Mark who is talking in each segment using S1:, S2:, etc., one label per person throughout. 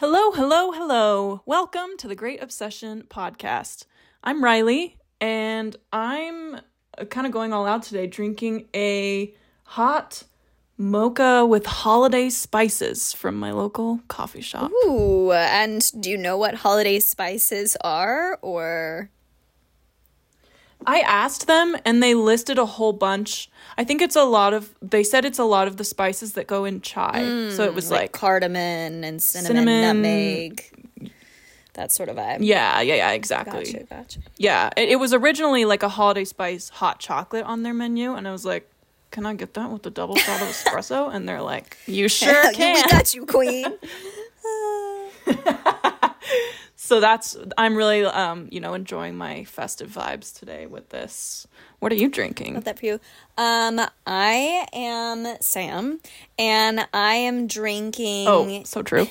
S1: Hello, hello, hello. Welcome to the Great Obsession podcast. I'm Riley, and I'm uh, kind of going all out today, drinking a hot mocha with holiday spices from my local coffee shop.
S2: Ooh, and do you know what holiday spices are or
S1: I asked them and they listed a whole bunch. I think it's a lot of they said it's a lot of the spices that go in chai. Mm, so it was like,
S2: cardamom and cinnamon,
S1: Cinnamon.
S2: nutmeg? That sort of vibe.
S1: yeah, yeah, yeah, exactly.
S2: Gotcha, gotcha.
S1: Yeah, it, it was originally like a holiday spice hot chocolate on their menu and I was like, "Can I get that with a double shot of espresso?" And they're like, "You sure can.
S2: we
S1: can."
S2: got you, queen.
S1: so that's I'm really um, you know, enjoying my festive vibes today with this. What are you drinking?
S2: Love that for you. Um, I am Sam, and I am drinking
S1: Oh, so true.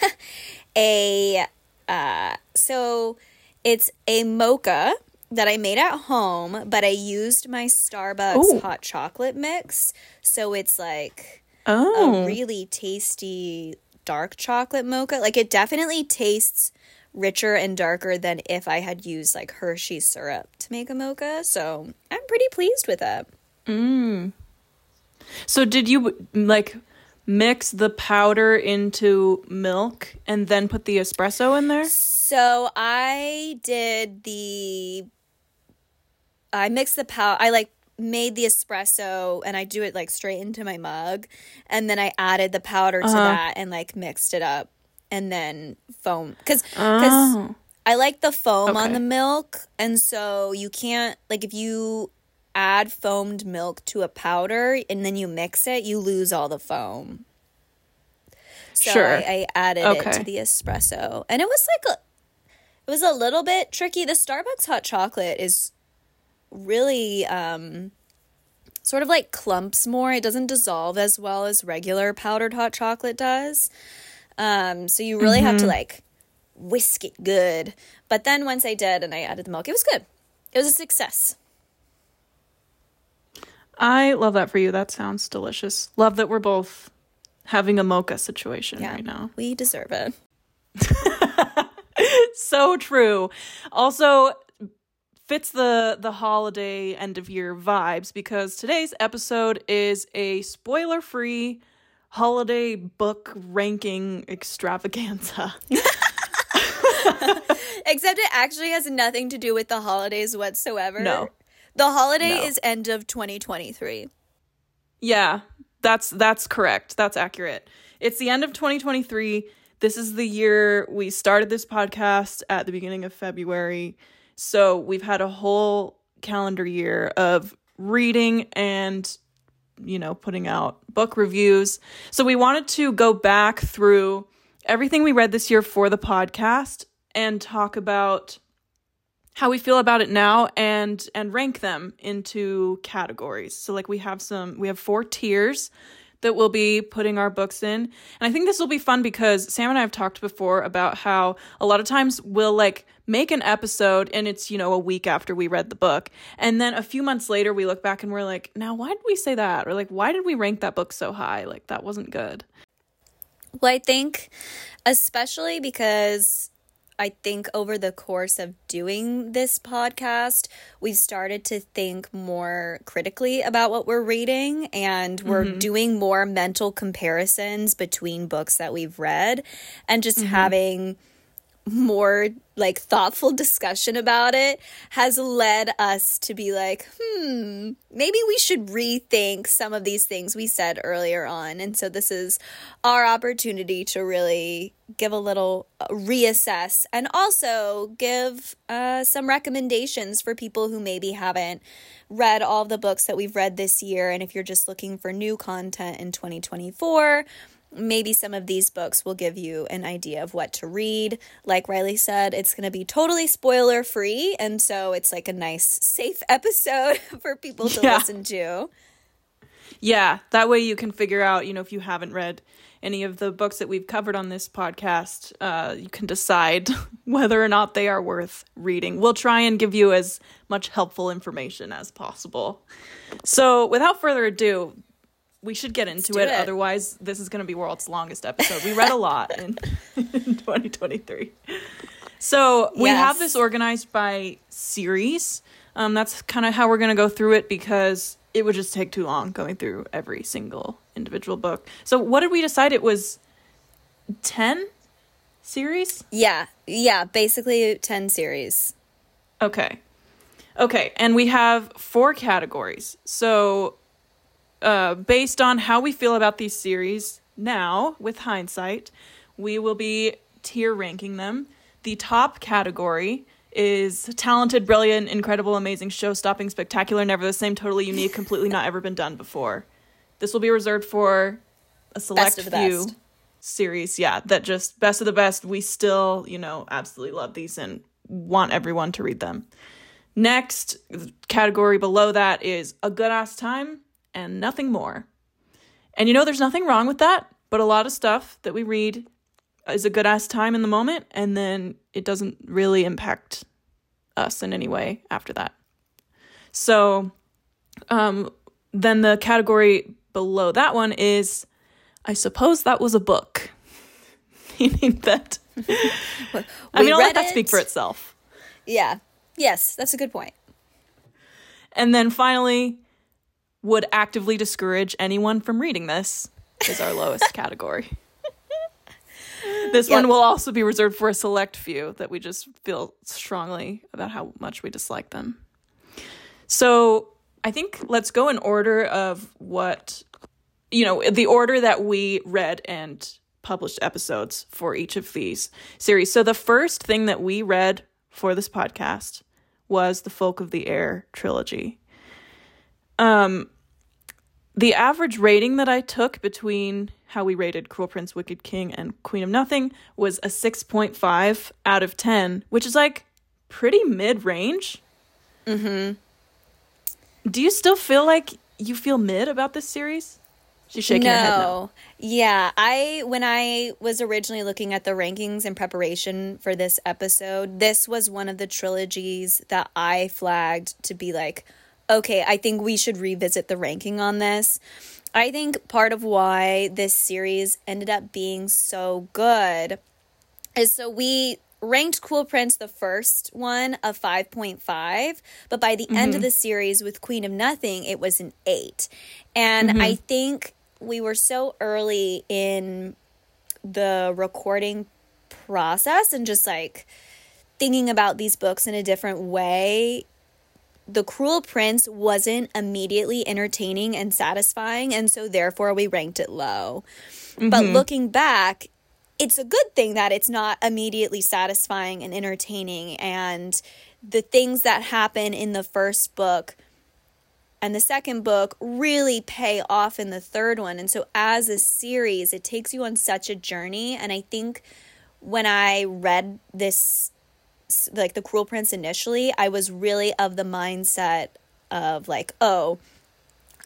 S2: a uh so it's a mocha that I made at home, but I used my Starbucks
S1: Ooh.
S2: hot chocolate mix. So it's like
S1: Oh.
S2: a really tasty dark chocolate mocha. Like it definitely tastes richer and darker than if I had used like Hershey syrup to make a mocha. So I'm pretty pleased with it. Mm.
S1: So did you like mix the powder into milk and then put the espresso in there?
S2: So I did the I mixed the pow I like made the espresso and I do it like straight into my mug and then I added the powder to uh-huh. that and like mixed it up and then foam cuz cuz
S1: Oh.
S2: I like the foam on the milk and so you can't like if you add foamed milk to a powder and then you mix it you lose all the foam. So
S1: Sure.
S2: I, I added it to the espresso and it was like a it was a little bit tricky. The Starbucks hot chocolate is really um sort of like clumps more. It doesn't dissolve as well as regular powdered hot chocolate does. Um so you really have to like whisk it good. But then once I did and I added the milk, it was good. It was a success.
S1: I love that for you. That sounds delicious. Love that we're both having a mocha situation
S2: Yeah.
S1: right now.
S2: We deserve it.
S1: So true. Also fits the the holiday end of year vibes because today's episode is a spoiler-free holiday book ranking extravaganza.
S2: Except it actually has nothing to do with the holidays whatsoever.
S1: No.
S2: The holiday
S1: No.
S2: is end of 2023.
S1: Yeah, that's that's correct. That's accurate. It's the end of 2023. This is the year we started this podcast at the beginning of February. So we've had a whole calendar year of reading and you know, putting out book reviews. So we wanted to go back through everything we read this year for the podcast and talk about how we feel about it now and and rank them into categories. So like we have some we have four tiers that we'll be putting our books in. And I think this will be fun because Sam and I have talked before about how a lot of times we'll like make an episode and it's, you know, a week after we read the book. And then a few months later we look back and we're like, "Now why did we say that?" Or like, "Why did we rank that book so high? Like that wasn't good."
S2: Well, I think, especially because I think over the course of doing this podcast, we've started to think more critically about what we're reading and we're mm-hmm. doing more mental comparisons between books that we've read and just mm-hmm. having more like thoughtful discussion about it has led us to be like, hmm, maybe we should rethink some of these things we said earlier on. And so this is our opportunity to really give a little uh, reassess and also give uh, some recommendations for people who maybe haven't read all the books that we've read this year. And if you're just looking for new content in 2024, maybe some of these books will give you an idea of what to read. Like Riley said, it's going to be totally spoiler free. And so it's like a nice, safe episode for people to
S1: Yeah.
S2: listen to.
S1: Yeah, that way you can figure out, you know, if you haven't read any of the books that we've covered on this podcast, uh, you can decide whether or not they are worth reading. We'll try and give you as much helpful information as possible. So, without further ado, we should get into it,
S2: it.
S1: Otherwise, this is going to be world's longest episode. We read a lot in, in 2023. So we have this organized by series. Um, that's kind of how we're going to go through it because it would just take too long going through every single individual book. So what did we decide? It was 10 series?
S2: Yeah, yeah, basically 10 series.
S1: Okay. Okay, and we have four categories. So, uh, based on how we feel about these series now, with hindsight, we will be tier ranking them. The top category is talented, brilliant, incredible, amazing, show stopping, spectacular, never the same, totally unique, completely not ever been done before. This will be reserved for a select few series, yeah, that just best of the best. We still, you know, absolutely love these and want everyone to read them. Next category below that is a good ass time and nothing more. And you know, there's nothing wrong with that, but a lot of stuff that we read is a good ass time in the moment, and then it doesn't really impact us in any way after that. So, um, then the category below that one is, I suppose that was a book, meaning that. I mean, I'll let that speak for itself.
S2: Yeah. Yes, that's a good point.
S1: And then finally, would actively discourage anyone from reading this is our lowest category. This one will also be reserved for a select few that we just feel strongly about how much we dislike them. So I think let's go in order of what, you know, the order that we read and published episodes for each of these series. So the first thing that we read for this podcast was the Folk of the Air trilogy. Um, the average rating that I took between how we rated Cruel Prince, Wicked King, and Queen of Nothing was a 6.5 out of 10, which is like pretty mid range. Mm-hmm. Do you still feel like you feel mid about this series? She's shaking her head no.
S2: Yeah, I when I was originally looking at the rankings in preparation for this episode, this was one of the trilogies that I flagged to be like, okay, I think we should revisit the ranking on this. I think part of why this series ended up being so good is so we ranked Cruel Prince the first one a 5.5, but by the end of mm-hmm. the series with Queen of Nothing, it was an 8. And I mm-hmm. think we were so early in the recording process and just like thinking about these books in a different way the Cruel Prince wasn't immediately entertaining and satisfying, and so therefore we ranked it low. But mm-hmm. looking back, it's a good thing that it's not immediately satisfying and entertaining, and the things that happen in the first book and the second book really pay off in the third one. And so, as a series, it takes you on such a journey. And I think when I read this like the cruel prince initially i was really of the mindset of like oh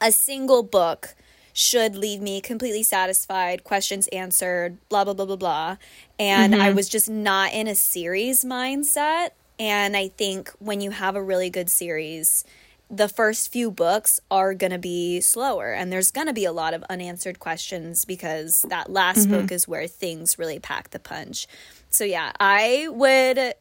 S2: a single book should leave me completely satisfied questions answered blah blah blah blah blah. And i mm-hmm. was just not in a series mindset. And i think when you have a really good series the first few books are going to be slower. And there's going to be a lot of unanswered questions because that last mm-hmm. book is where things really pack the punch. So yeah i would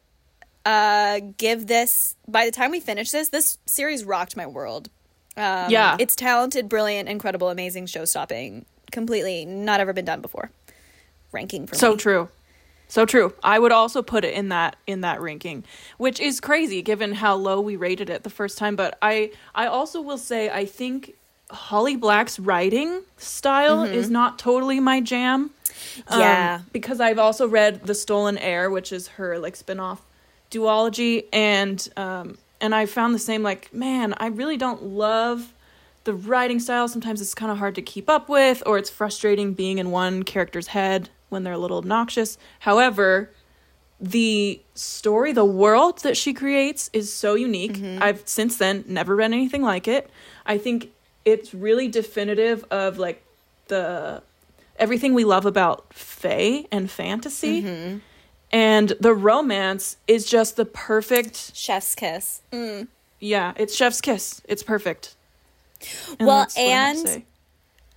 S2: uh give this by the time we finish this this series rocked my world um
S1: Yeah.
S2: it's talented brilliant incredible amazing show stopping completely not ever been done before ranking for
S1: So
S2: me
S1: true. So true. I would also put it in that in that ranking, which is crazy given how low we rated it the first time, but I I also will say I think Holly Black's writing style is not totally my jam. Um,
S2: Yeah.
S1: because I've also read The Stolen Heir, which is her like spin-off duology and um and I found the same like man, I really don't love the writing style. Sometimes it's kind of hard to keep up with or it's frustrating being in one character's head when they're a little obnoxious. However, the story, the world that she creates is so unique. I've since then never read anything like it. I think it's really definitive of like the everything we love about fae and fantasy. And the romance is just the perfect
S2: chef's kiss mm.
S1: yeah, it's chef's kiss. It's perfect. And
S2: Well, and.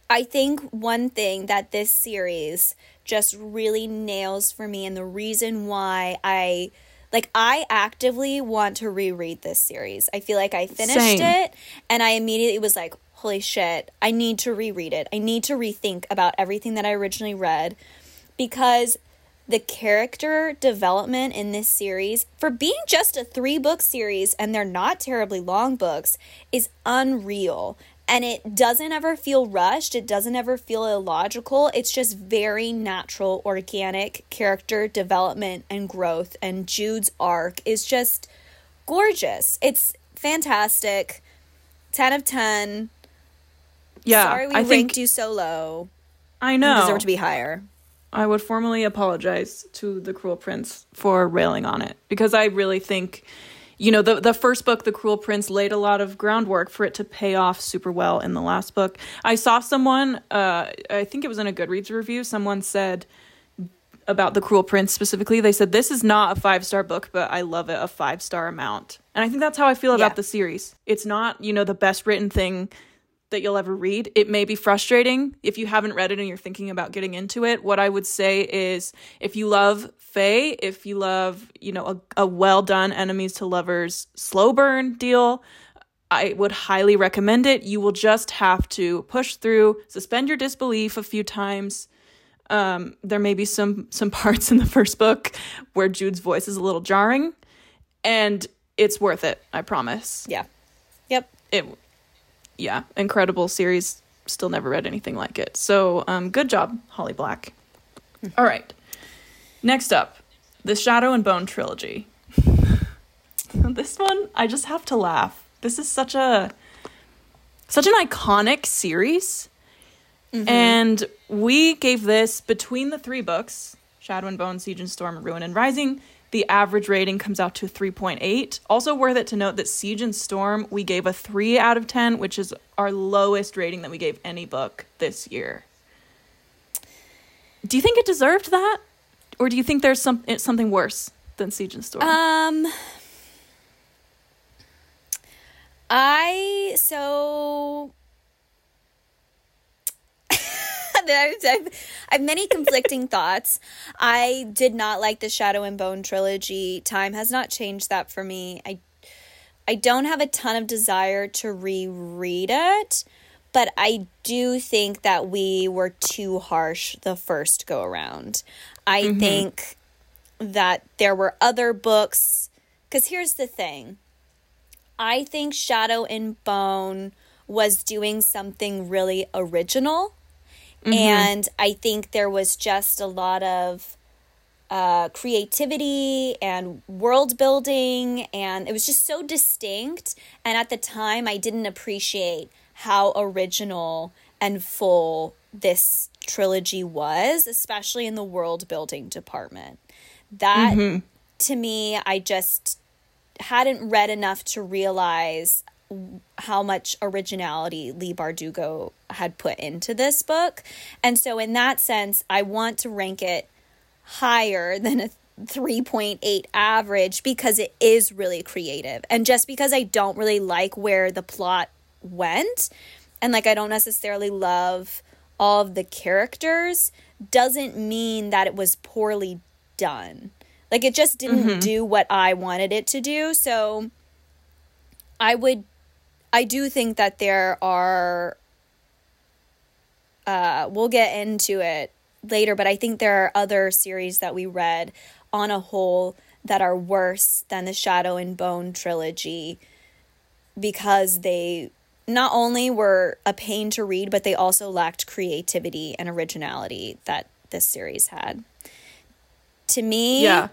S2: I think one thing that this series just really nails for me, and the reason why I like I actively want to reread this series. I feel like I finished
S1: Same.
S2: it and I immediately was like, holy shit, I need to reread it. I need to rethink about everything that I originally read because the character development in this series, for being just a three book series and they're not terribly long books, is unreal. And it doesn't ever feel rushed. It doesn't ever feel illogical. It's just very natural, organic character development and growth. And Jude's arc is just gorgeous. It's fantastic. 10 of 10.
S1: Yeah,
S2: Sorry we
S1: I
S2: ranked
S1: think
S2: you so low.
S1: I know.
S2: You
S1: know.
S2: deserve to be higher.
S1: I would formally apologize to the Cruel Prince for railing on it because I really think, you know, the the first book, The Cruel Prince, laid a lot of groundwork for it to pay off super well in the last book. I saw someone, uh, I think it was in a Goodreads review, someone said about The Cruel Prince specifically, they said this is not a five star book, but I love it a five star amount, and I think that's how I feel about
S2: Yeah.
S1: the series. It's not, you know, the best written thing that you'll ever read. It may be frustrating if you haven't read it and you're thinking about getting into it. What I would say is if you love fae, if you love, you know, a, a well done enemies to lovers slow burn deal, I would highly recommend it. You will just have to push through, suspend your disbelief a few times. Um, there may be some some parts in the first book where Jude's voice is a little jarring, and it's worth it. I promise
S2: Yeah. Yep.
S1: it yeah incredible series. Still never read anything like it. So um good job holly black. All right. Next up the shadow and bone trilogy. This one i just have to laugh. This is such a such an iconic series. And we gave this between the three books shadow and bone siege and storm ruin and rising the average rating comes out to 3.8 also worth it to note that siege and storm we gave a 3 out of 10 which is our lowest rating that we gave any book this year. Do you think it deserved that? Or do you think there's some something worse than siege and storm?
S2: Um I so I've, I've, I have many conflicting thoughts. I did not like the Shadow and Bone trilogy. Time has not changed that for me. I I don't have a ton of desire to reread it, but I do think that we were too harsh the first go around. I mm-hmm. think that there were other books because here's the thing. I think Shadow and Bone was doing something really original. And I think there was just a lot of uh, creativity and world building, and it was just so distinct. And at the time, I didn't appreciate how original and full this trilogy was, especially in the world building department. That, to me, I just hadn't read enough to realize how much originality Leigh Bardugo had put into this book. And so, in that sense, I want to rank it higher than a 3.8 average because it is really creative. And just because I don't really like where the plot went, and like I don't necessarily love all of the characters, doesn't mean that it was poorly done. Like it just didn't mm-hmm. do what I wanted it to do. So I would I do think that there are uh we'll get into it later, but I think there are other series that we read on a whole that are worse than the Shadow and Bone trilogy because they not only were a pain to read, but they also lacked creativity and originality that this series had. To me,
S1: yeah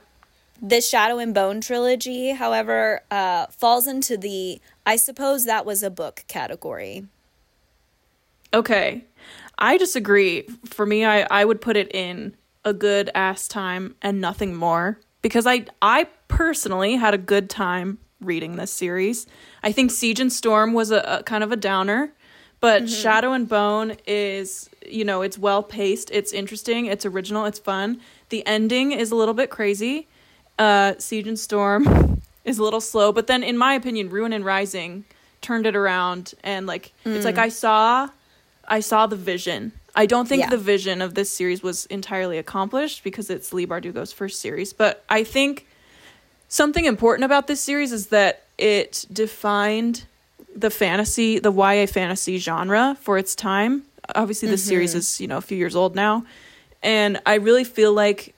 S2: the Shadow and Bone trilogy, however, uh, falls into the I suppose that was a book category.
S1: Okay. I disagree. For me, I, I would put it in a good ass time and nothing more because I I personally had a good time reading this series. I think Siege and Storm was a, a kind of a downer, but Shadow and Bone is, you know, it's well paced, it's interesting, it's original, it's fun. The ending is a little bit crazy. Uh Siege and Storm is a little slow, but then in my opinion, Ruin and Rising turned it around and like it's like I saw I saw the vision. I don't think
S2: Yeah.
S1: the vision of this series was entirely accomplished because it's Leigh Bardugo's first series, but I think something important about this series is that it defined the fantasy, the YA fantasy genre for its time. Obviously, this series is, you know, a few years old now. And I really feel like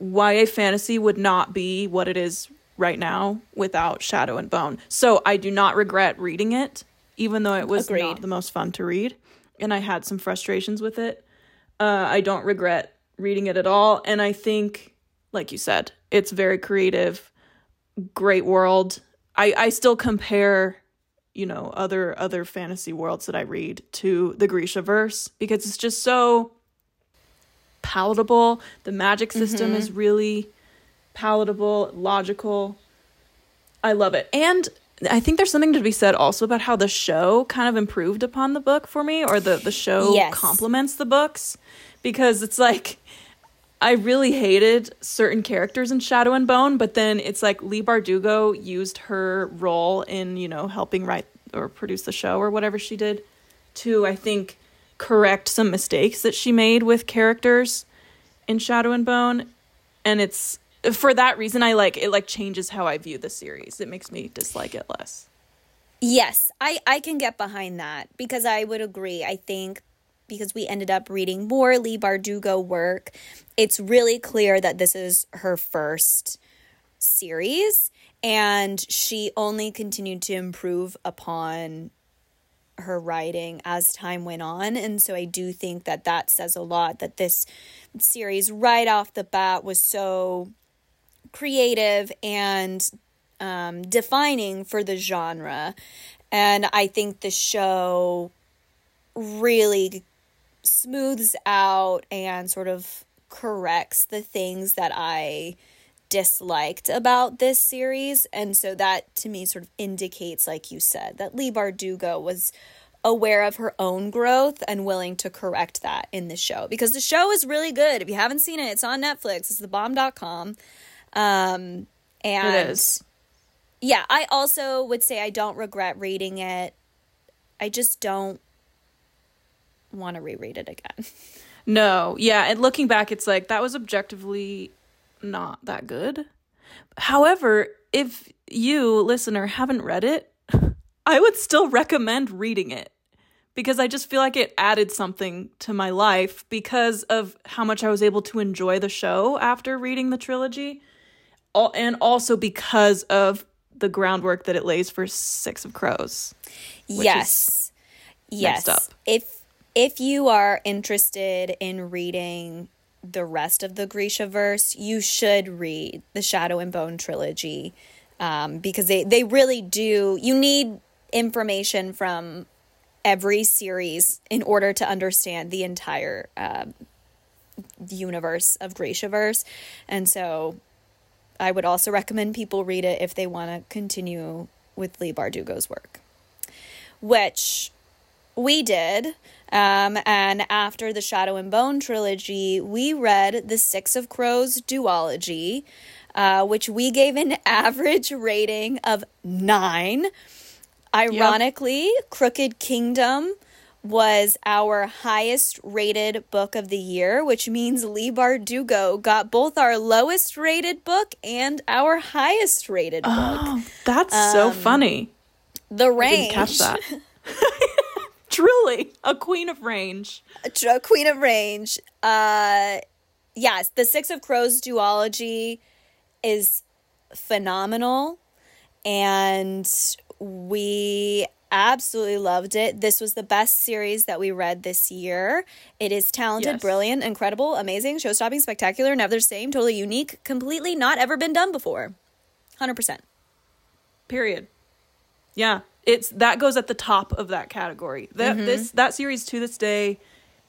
S1: YA fantasy would not be what it is right now without Shadow and Bone. So I do not regret reading it, even though it was
S2: Agreed.
S1: not the most fun to read. And I had some frustrations with it. Uh, I don't regret reading it at all. And I think, like you said, it's very creative, great world. I, I still compare, you know, other other fantasy worlds that I read to the Grisha verse because it's just so palatable. The magic system is mm-hmm. really palatable, logical. I love it. And I think there's something to be said also about how the show kind of improved upon the book for me, or the, the show
S2: Yes.
S1: complements the books. Because it's like, I really hated certain characters in Shadow and Bone, but then it's like Leigh Bardugo used her role in, you know, helping write or produce the show or whatever she did to, I think, correct some mistakes that she made with characters in Shadow and Bone. And it's for that reason I like it like changes how I view the series. It makes me dislike it less.
S2: Yes, I I can get behind that because I would agree. I think because we ended up reading more Leigh Bardugo work, it's really clear that this is her first series and she only continued to improve upon her writing as time went on and so I do think that that says a lot that this series right off the bat was so creative and um, defining for the genre. And I think the show really smooths out and sort of corrects the things that I disliked about this series. And so that to me sort of indicates, like you said, that Leigh Bardugo was aware of her own growth and willing to correct that in the show because the show is really good. If you haven't seen it, it's on Netflix. It's thebomb.com. Um, and
S1: It is.
S2: yeah, I also would say I don't regret reading it. I just don't want to reread it again.
S1: No, yeah, and looking back, it's like that was objectively not that good. However, if you, listener, haven't read it, I would still recommend reading it because I just feel like it added something to my life because of how much I was able to enjoy the show after reading the trilogy, and also because of the groundwork that it lays for Six of Crows.
S2: yes. Yes. If if you are interested in reading the rest of the Grisha verse, you should read the Shadow and Bone trilogy um, because they, they really do. You need information from every series in order to understand the entire um, universe of Grishaverse. And so I would also recommend people read it if they want to continue with Leigh Bardugo's work, which we did. Um, and after the Shadow and Bone trilogy, we read the Six of Crows duology, uh, which we gave an average rating of nine. Ironically, Crooked Kingdom was our highest rated book of the year, which means Leigh Bardugo got both our lowest rated book and our highest rated book.
S1: Oh, that's so funny.
S2: The
S1: I
S2: range.
S1: didn't catch that. Truly, a queen of range.
S2: Tr- Queen of Range. Uh, yes, the Six of Crows duology is phenomenal, and we absolutely loved it. This was the best series that we read this year. It is talented,
S1: Yes.
S2: brilliant, incredible, amazing, show-stopping, spectacular, never the same, totally unique, completely not ever been done before. Hundred percent.
S1: Period. Yeah, it's that goes at the top of that category. That mm-hmm. this that series to this day,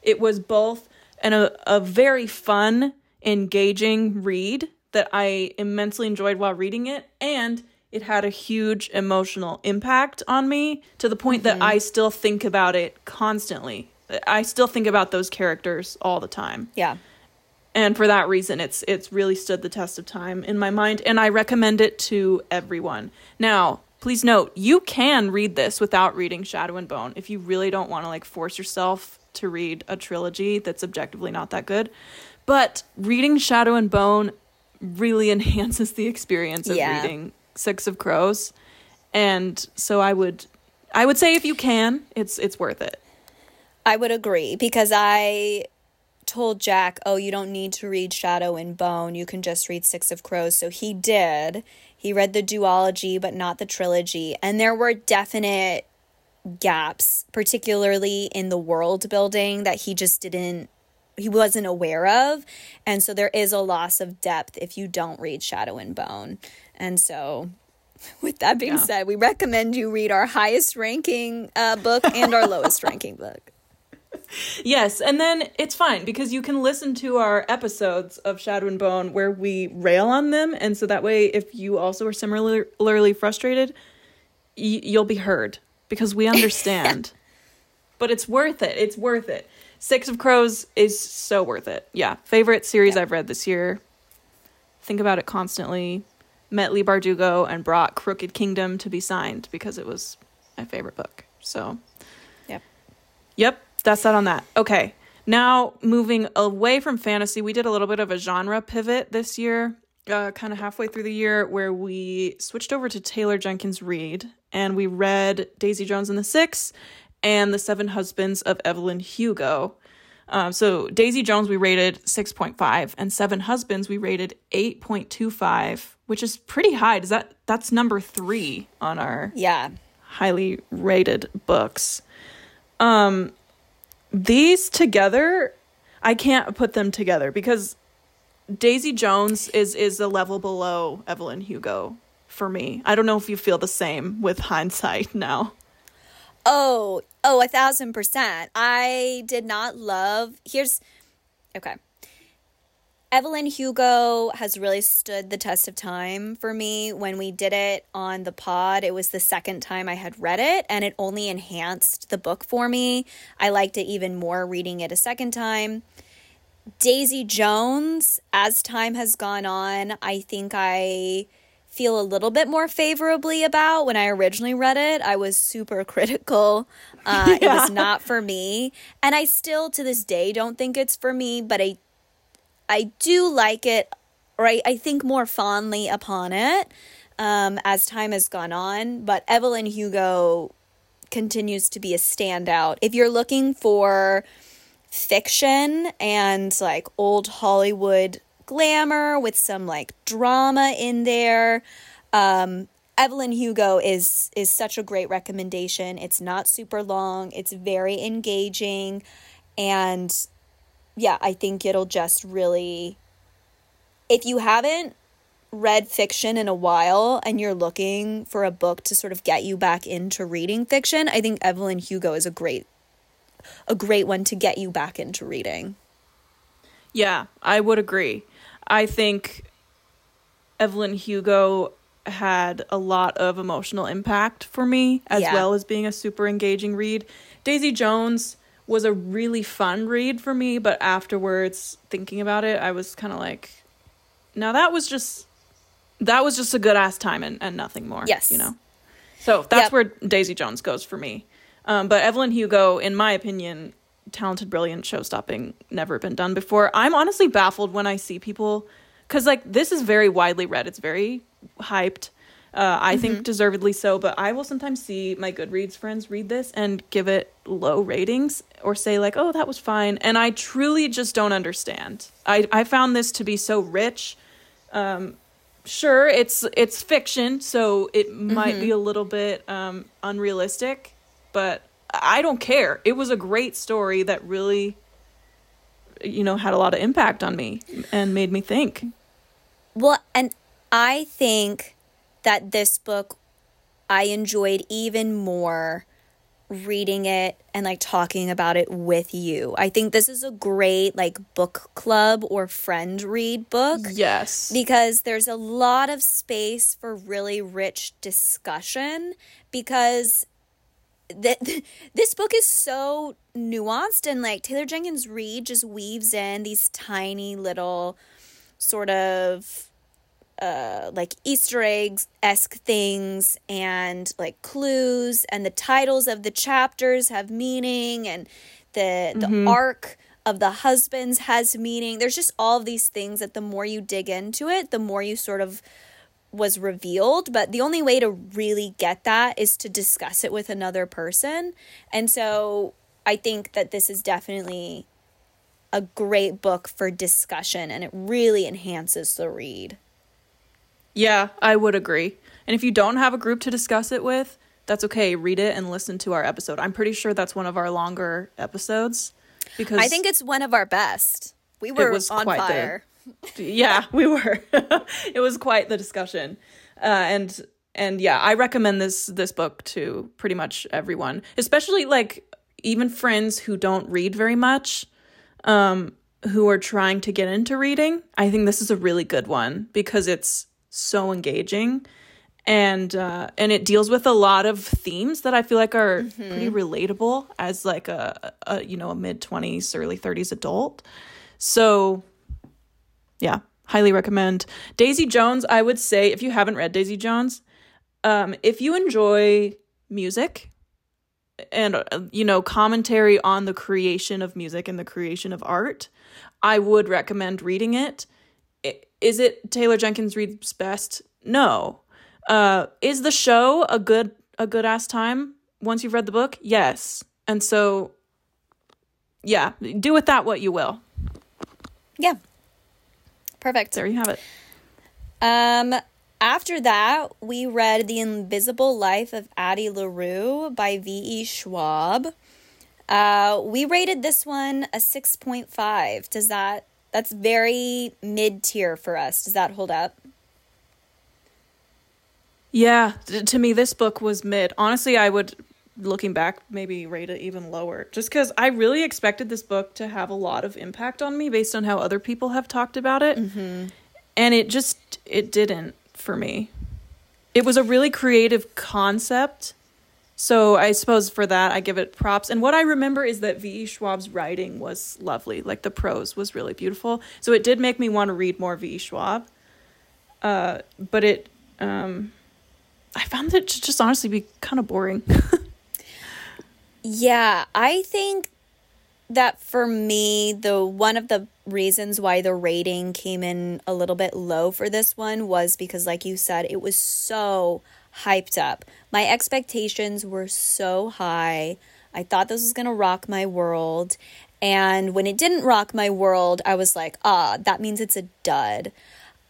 S1: it was both an a, a very fun, engaging read that I immensely enjoyed while reading it, and it had a huge emotional impact on me to the point that mm-hmm. I still think about it constantly. I still think about those characters all the time.
S2: Yeah.
S1: and for that reason it's it's really stood the test of time in my mind and i recommend it to everyone now please note you can read this without reading Shadow and Bone if you really don't want to like force yourself to read a trilogy that's objectively not that good. But reading Shadow and Bone really enhances the experience of
S2: Yeah.
S1: reading Six of Crows. And so I would I would say if you can, it's it's worth it.
S2: I would agree because I told Jack, "Oh, you don't need to read Shadow and Bone. You can just read Six of Crows." So he did. He read the duology but not the trilogy, and there were definite gaps, particularly in the world building that he just didn't he wasn't aware of. And so there is a loss of depth if you don't read Shadow and Bone. And so with that being
S1: Yeah.
S2: said, we recommend you read our highest ranking uh, book and our lowest ranking book.
S1: Yes, and then it's fine because you can listen to our episodes of Shadow and Bone where we rail on them, and so that way, if you also are similarly frustrated, y- you'll be heard because we understand. but it's worth it. It's worth it. Six of Crows is so worth it. Yeah, favorite series
S2: Yeah.
S1: I've read this year. Think about it constantly. Met Leigh Bardugo and brought Crooked Kingdom to be signed because it was my favorite book. So
S2: Yep.
S1: Yep, that's that on that. Okay. Now moving away from fantasy, we did a little bit of a genre pivot this year, uh, kind of halfway through the year, where we switched over to Taylor Jenkins Reid and we read Daisy Jones and the Six and The Seven Husbands of Evelyn Hugo. Um, so Daisy Jones we rated 6.5 and Seven Husbands we rated 8.25, which is pretty high. Does that that's number 3 on our
S2: Yeah.
S1: highly rated books. Um these together I can't put them together because Daisy Jones is is a level below Evelyn Hugo for me. I don't know if you feel the same with hindsight now.
S2: Oh, oh, a thousand percent. I did not love. Here's okay. Evelyn Hugo has really stood the test of time for me. When we did it on the pod, it was the second time I had read it, and it only enhanced the book for me. I liked it even more reading it a second time. Daisy Jones, as time has gone on, I think I feel a little bit more favorably about. When I originally read it, I was super critical. Uh, It was not for me. And I still, to this day, don't think it's for me, but I, I do like it, or I, I think more fondly upon it um, as time has gone on. But Evelyn Hugo continues to be a standout. If you're looking for fiction and like old Hollywood glamour with some like drama in there. Um, Evelyn Hugo is is such a great recommendation. It's not super long. It's very engaging, and yeah, I think it'll just really. If you haven't read fiction in a while and you're looking for a book to sort of get you back into reading fiction, I think Evelyn Hugo is a great a great one to get you back into reading.
S1: Yeah, I would agree. I think Evelyn Hugo had a lot of emotional impact for me, as
S2: Yeah.
S1: well as being a super engaging read. Daisy Jones was a really fun read for me, but afterwards, thinking about it, I was kind of like, now that was just that was just a good ass time and, and nothing more.
S2: Yes.
S1: you know. So that's
S2: Yep.
S1: where Daisy Jones goes for me. Um, but Evelyn Hugo, in my opinion, talented, brilliant, show stopping, never been done before. I'm honestly baffled when I see people, because like this is very widely read. It's very hyped. Uh, I think deservedly so, but I will sometimes see my Goodreads friends read this and give it low ratings or say like, "Oh, that was fine," and I truly just don't understand. I I found this to be so rich. Sure it's it's fiction so it might be a little bit um unrealistic but i don't care. It was a great story that really you know had a lot of impact on me and made me think.
S2: Well, and I think that this book I enjoyed even more reading it and like talking about it with you. I think this is a great like book club or friend read book.
S1: yes
S2: because there's a lot of space for really rich discussion because th- this book is so nuanced and like Taylor Jenkins Reid just weaves in these tiny little sort of uh, like Easter eggs esque things and like clues, and the titles of the chapters have meaning, and the the mm-hmm. arc of the husbands has meaning. There's just all of these things that the more you dig into it, the more you sort of was revealed. But the only way to really get that is to discuss it with another person. And so I think that this is definitely a great book for discussion and it really enhances the read.
S1: Yeah, I would agree. And if you don't have a group to discuss it with, that's okay. Read it and listen to our episode. I'm pretty sure that's one of our longer episodes
S2: because I think it's one of our best. We were on fire.
S1: The, yeah, we were. it was quite the discussion. Uh, and and yeah, I recommend this this book to pretty much everyone, especially like even friends who don't read very much um, who are trying to get into reading, I think this is a really good one because it's so engaging and uh, and it deals with a lot of themes that I feel like are mm-hmm. pretty relatable as like a, a you know a mid twenties early thirties adult. So yeah, highly recommend Daisy Jones. I would say if you haven't read Daisy Jones, um, if you enjoy music and uh, you know commentary on the creation of music and the creation of art i would recommend reading it is it taylor jenkins reid's best? No. Uh is the show a good a good ass time once you've read the book? Yes. And so yeah do with that what you will.
S2: Yeah. Perfect.
S1: There you have it.
S2: Um after that, we read The Invisible Life of Addie LaRue by V.E. Schwab. Uh, we rated this one a 6.5. Does that, that's very mid tier for us. Does that hold up?
S1: Yeah, to me, this book was mid. Honestly, I would, looking back, maybe rate it even lower. Just because I really expected this book to have a lot of impact on me based on how other people have talked about it. Mm-hmm. And it just, it didn't for me. It was a really creative concept. So I suppose for that I give it props. And what I remember is that V.E. Schwab's writing was lovely. Like the prose was really beautiful. So it did make me want to read more V.E. Schwab. Uh, but it um, I found it to just honestly be kind of boring.
S2: yeah, I think that for me, the one of the reasons why the rating came in a little bit low for this one was because, like you said, it was so hyped up. My expectations were so high. I thought this was going to rock my world. And when it didn't rock my world, I was like, ah, that means it's a dud.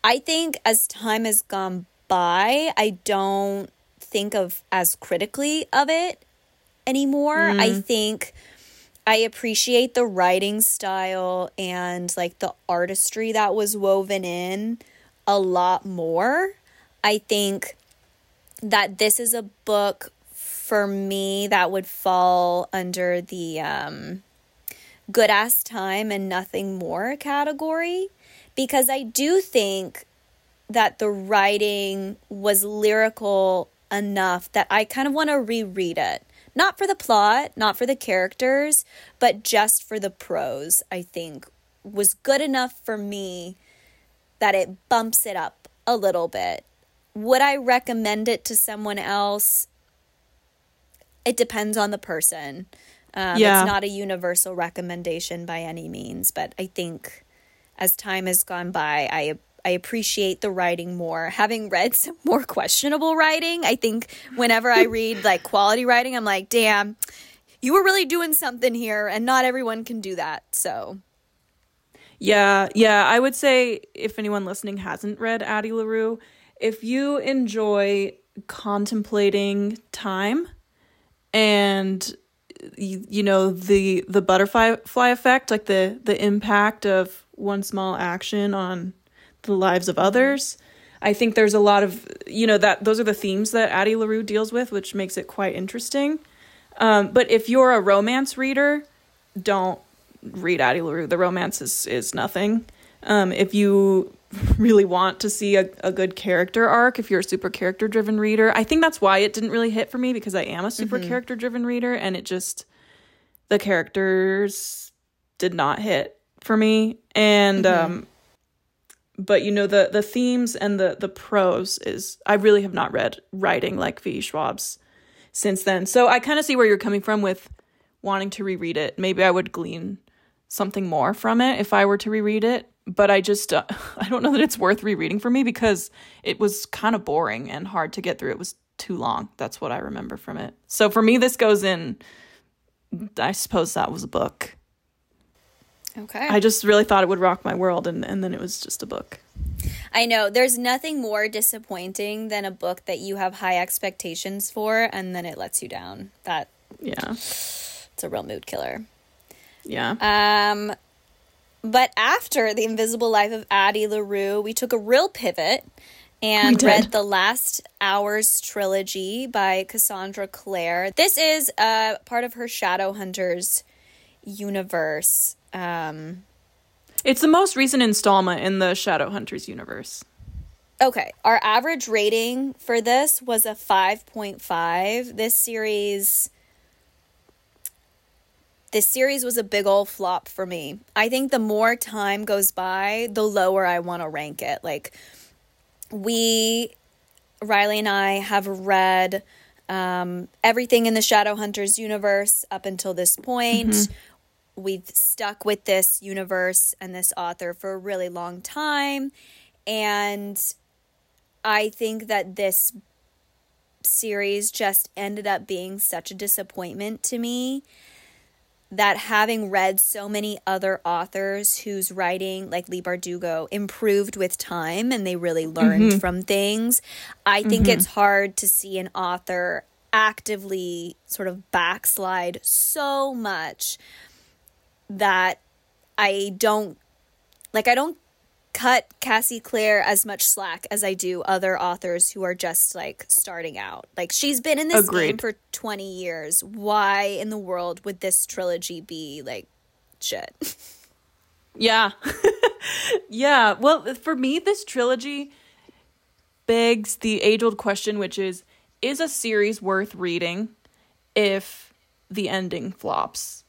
S2: I think as time has gone by, I don't think of as critically of it anymore. Mm. I think I appreciate the writing style and like the artistry that was woven in a lot more. I think that this is a book for me that would fall under the um, good ass time and nothing more category because I do think that the writing was lyrical enough that I kind of want to reread it. Not for the plot, not for the characters, but just for the prose, I think was good enough for me that it bumps it up a little bit. Would I recommend it to someone else? It depends on the person. Um, yeah. It's not a universal recommendation by any means, but I think as time has gone by, I I appreciate the writing more. Having read some more questionable writing, I think whenever I read like quality writing, I'm like, damn, you were really doing something here, and not everyone can do that. So,
S1: yeah, yeah, I would say if anyone listening hasn't read Addie LaRue, if you enjoy contemplating time and you, you know the the butterfly fly effect like the the impact of one small action on the lives of others. I think there's a lot of you know that those are the themes that Addie LaRue deals with, which makes it quite interesting. Um, but if you're a romance reader, don't read Addie LaRue. The romance is is nothing. Um, if you really want to see a, a good character arc, if you're a super character driven reader, I think that's why it didn't really hit for me because I am a super mm-hmm. character driven reader, and it just the characters did not hit for me. And mm-hmm. um, but you know the the themes and the the prose is I really have not read writing like V. Schwab's since then. So I kind of see where you're coming from with wanting to reread it. Maybe I would glean something more from it if I were to reread it, but I just uh, I don't know that it's worth rereading for me because it was kind of boring and hard to get through. It was too long. That's what I remember from it. So for me this goes in I suppose that was a book.
S2: Okay.
S1: I just really thought it would rock my world and and then it was just a book.
S2: I know there's nothing more disappointing than a book that you have high expectations for and then it lets you down. That
S1: Yeah.
S2: it's a real mood killer.
S1: Yeah.
S2: Um but after The Invisible Life of Addie LaRue, we took a real pivot and read the Last Hours trilogy by Cassandra Clare. This is uh, part of her Shadowhunters universe. Um,
S1: It's the most recent installment in the Shadowhunters universe.
S2: okay, our average rating for this was a 5.5. This series this series was a big old flop for me. I think the more time goes by, the lower I want to rank it. Like we Riley and I have read um, everything in the Shadowhunters universe up until this point. We've stuck with this universe and this author for a really long time. And I think that this series just ended up being such a disappointment to me that having read so many other authors whose writing, like Leigh Bardugo, improved with time and they really learned mm-hmm. from things, I think mm-hmm. it's hard to see an author actively sort of backslide so much that I don't like I don't cut Cassie Clare as much slack as I do other authors who are just like starting out. Like she's been in this game for 20 years. Why in the world would this trilogy be like shit?
S1: Yeah. yeah. Well, for me, this trilogy begs the age old question, which is is a series worth reading if the ending flops?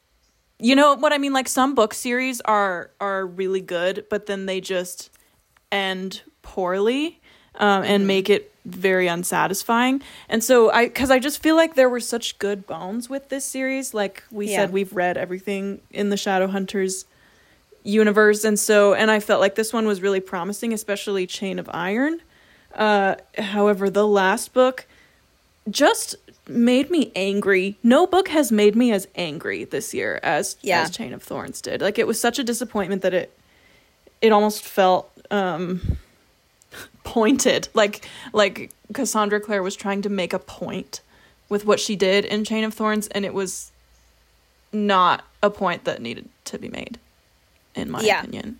S1: You know what I mean? Like some book series are are really good, but then they just end poorly um, and make it very unsatisfying. And so I, because I just feel like there were such good bones with this series. Like we
S2: Yeah.
S1: said, we've read everything in the Shadowhunters universe, and so and I felt like this one was really promising, especially Chain of Iron. Uh, however, the last book just made me angry. No book has made me as angry this year as
S2: Yeah.
S1: as Chain of Thorns did. Like it was such a disappointment that it it almost felt um pointed. Like like Cassandra Clare was trying to make a point with what she did in Chain of Thorns and it was not a point that needed to be made in my
S2: Yeah.
S1: opinion.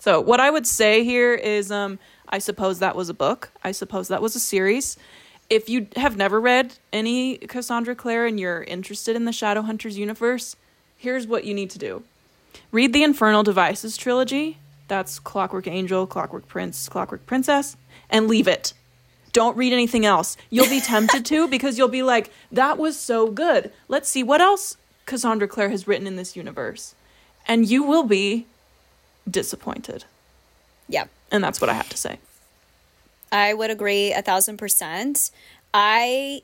S1: So what I would say here is um I suppose that was a book. I suppose that was a series. If you have never read any Cassandra Clare and you're interested in the Shadowhunters universe, here's what you need to do. Read the Infernal Devices trilogy. That's Clockwork Angel, Clockwork Prince, Clockwork Princess, and leave it. Don't read anything else. You'll be tempted to because you'll be like, that was so good. Let's see what else Cassandra Clare has written in this universe. And you will be disappointed.
S2: Yeah.
S1: And that's what I have to say.
S2: I would agree a thousand percent. I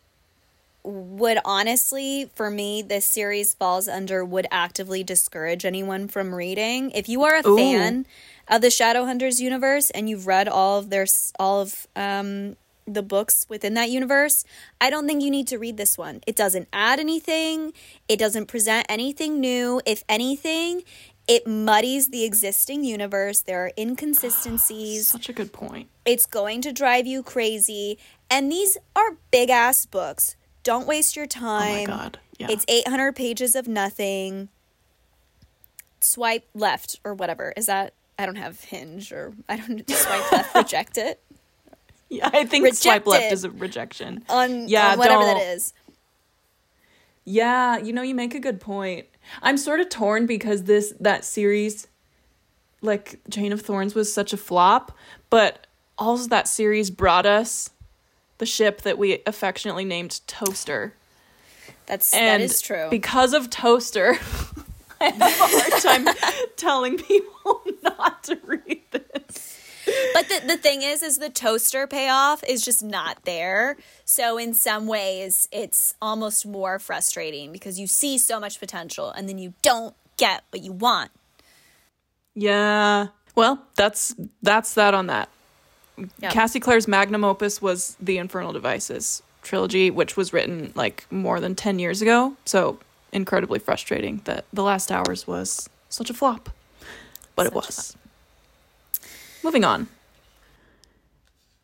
S2: would honestly, for me, this series falls under would actively discourage anyone from reading. If you are a
S1: Ooh.
S2: fan of the Shadowhunters universe and you've read all of their all of um the books within that universe, I don't think you need to read this one. It doesn't add anything. It doesn't present anything new. If anything, it muddies the existing universe. There are inconsistencies
S1: Such a good point.
S2: It's going to drive you crazy. And these are big ass books. Don't waste your time.
S1: Oh my god. Yeah.
S2: It's 800 pages of nothing. Swipe left or whatever. Is that? I don't have hinge or I don't swipe left, reject it
S1: yeah, I think swipe left is a rejection.
S2: on,
S1: Yeah,
S2: on whatever
S1: don't.
S2: that is.
S1: Yeah, you know, you make a good point. I'm sort of torn because this that series like Chain of Thorns was such a flop, but also that series brought us the ship that we affectionately named Toaster.
S2: That's
S1: And
S2: that is true.
S1: Because of Toaster, I have a hard time telling people not to read this.
S2: but the, the thing is is the toaster payoff is just not there so in some ways it's almost more frustrating because you see so much potential and then you don't get what you want
S1: Yeah. Well, that's that's that on that.
S2: Yep.
S1: Cassie Clare's magnum opus was the Infernal Devices trilogy, which was written like more than 10 years ago. So incredibly frustrating that The Last Hours was such a flop. But it
S2: Such a
S1: was. Moving on.